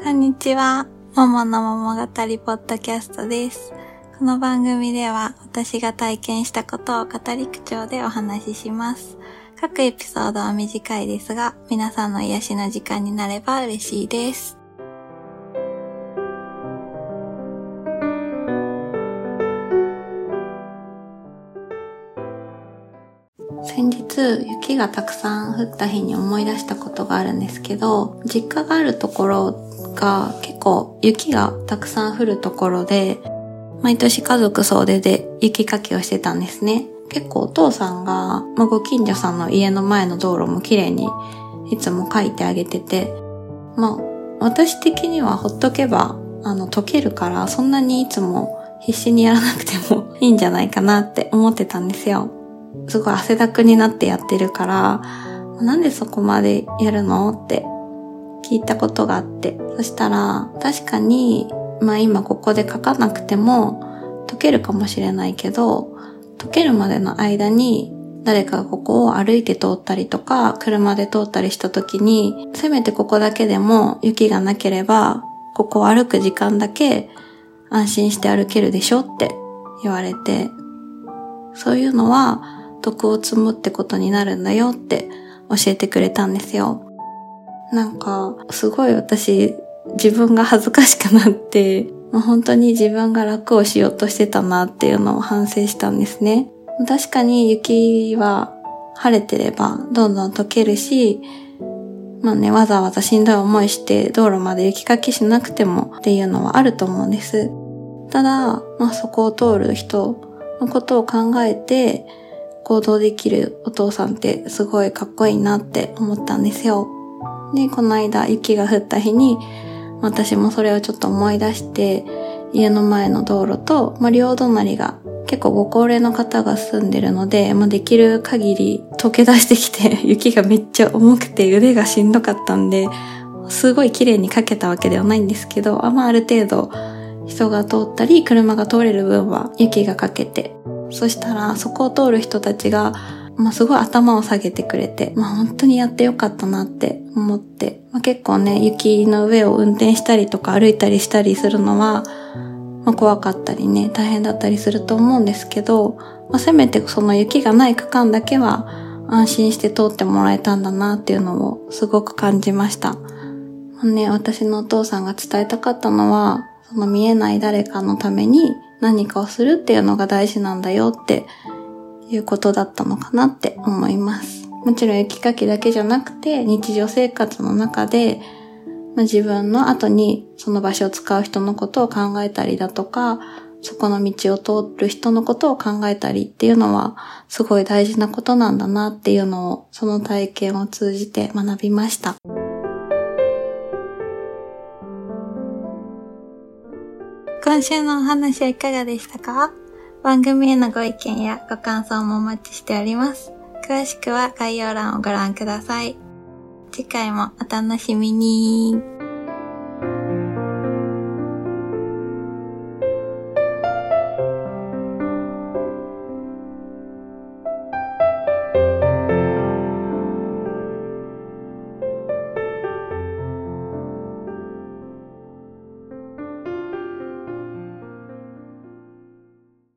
こんにちは。ももの桃語りポッドキャストです。この番組では私が体験したことを語り口調でお話しします。各エピソードは短いですが、皆さんの癒しの時間になれば嬉しいです。先日雪がたくさん降った日に思い出したことがあるんですけど実家があるところが結構雪がたくさん降るところで毎年家族総出で雪かきをしてたんですね。結構お父さんが、まあ、ご近所さんの家の前の道路も綺麗にいつも書いてあげててまあ私的にはほっとけばあの溶けるからそんなにいつも必死にやらなくてもいいんじゃないかなって思ってたんですよ。すごい汗だくになってやってるから、なんでそこまでやるのって聞いたことがあって。そしたら、確かに、まあ今ここで書かなくても溶けるかもしれないけど、溶けるまでの間に誰かがここを歩いて通ったりとか、車で通ったりした時に、せめてここだけでも雪がなければ、ここを歩く時間だけ安心して歩けるでしょって言われて、そういうのは、徳を積むってことになるんだよって教えてくれたんですよ。なんか、すごい私、自分が恥ずかしくなって、まあ本当に自分が楽をしようとしてたなっていうのを反省したんですね。確かに雪は晴れてればどんどん溶けるし、まあね、わざわざしんどい思いして道路まで雪かきしなくてもっていうのはあると思うんです。ただ、まあそこを通る人のことを考えて、行動できるお父さんってすごいかっこいいなって思ったんですよ。で、この間雪が降った日に私もそれをちょっと思い出して家の前の道路と、まあ、両隣が結構ご高齢の方が住んでるので、まあ、できる限り溶け出してきて 雪がめっちゃ重くて腕がしんどかったんで、すごい綺麗にかけたわけではないんですけど、あまあ、ある程度人が通ったり車が通れる分は雪がかけて。そしたら、そこを通る人たちが、まあ、すごい頭を下げてくれて、まあ、本当にやってよかったなって思って、まあ、結構ね、雪の上を運転したりとか歩いたりしたりするのは、まあ、怖かったりね、大変だったりすると思うんですけど、まあ、せめてその雪がない区間だけは安心して通ってもらえたんだなっていうのをすごく感じました。まあ、ね、私のお父さんが伝えたかったのは、その見えない誰かのために何かをするっていうのが大事なんだよっていうことだったのかなって思います。もちろん雪かきだけじゃなくて日常生活の中で、まあ、自分の後にその場所を使う人のことを考えたりだとか、そこの道を通る人のことを考えたりっていうのはすごい大事なことなんだなっていうのをその体験を通じて学びました。今週のお話はいかがでしたか？番組へのご意見やご感想もお待ちしております。詳しくは概要欄をご覧ください。次回もお楽しみに。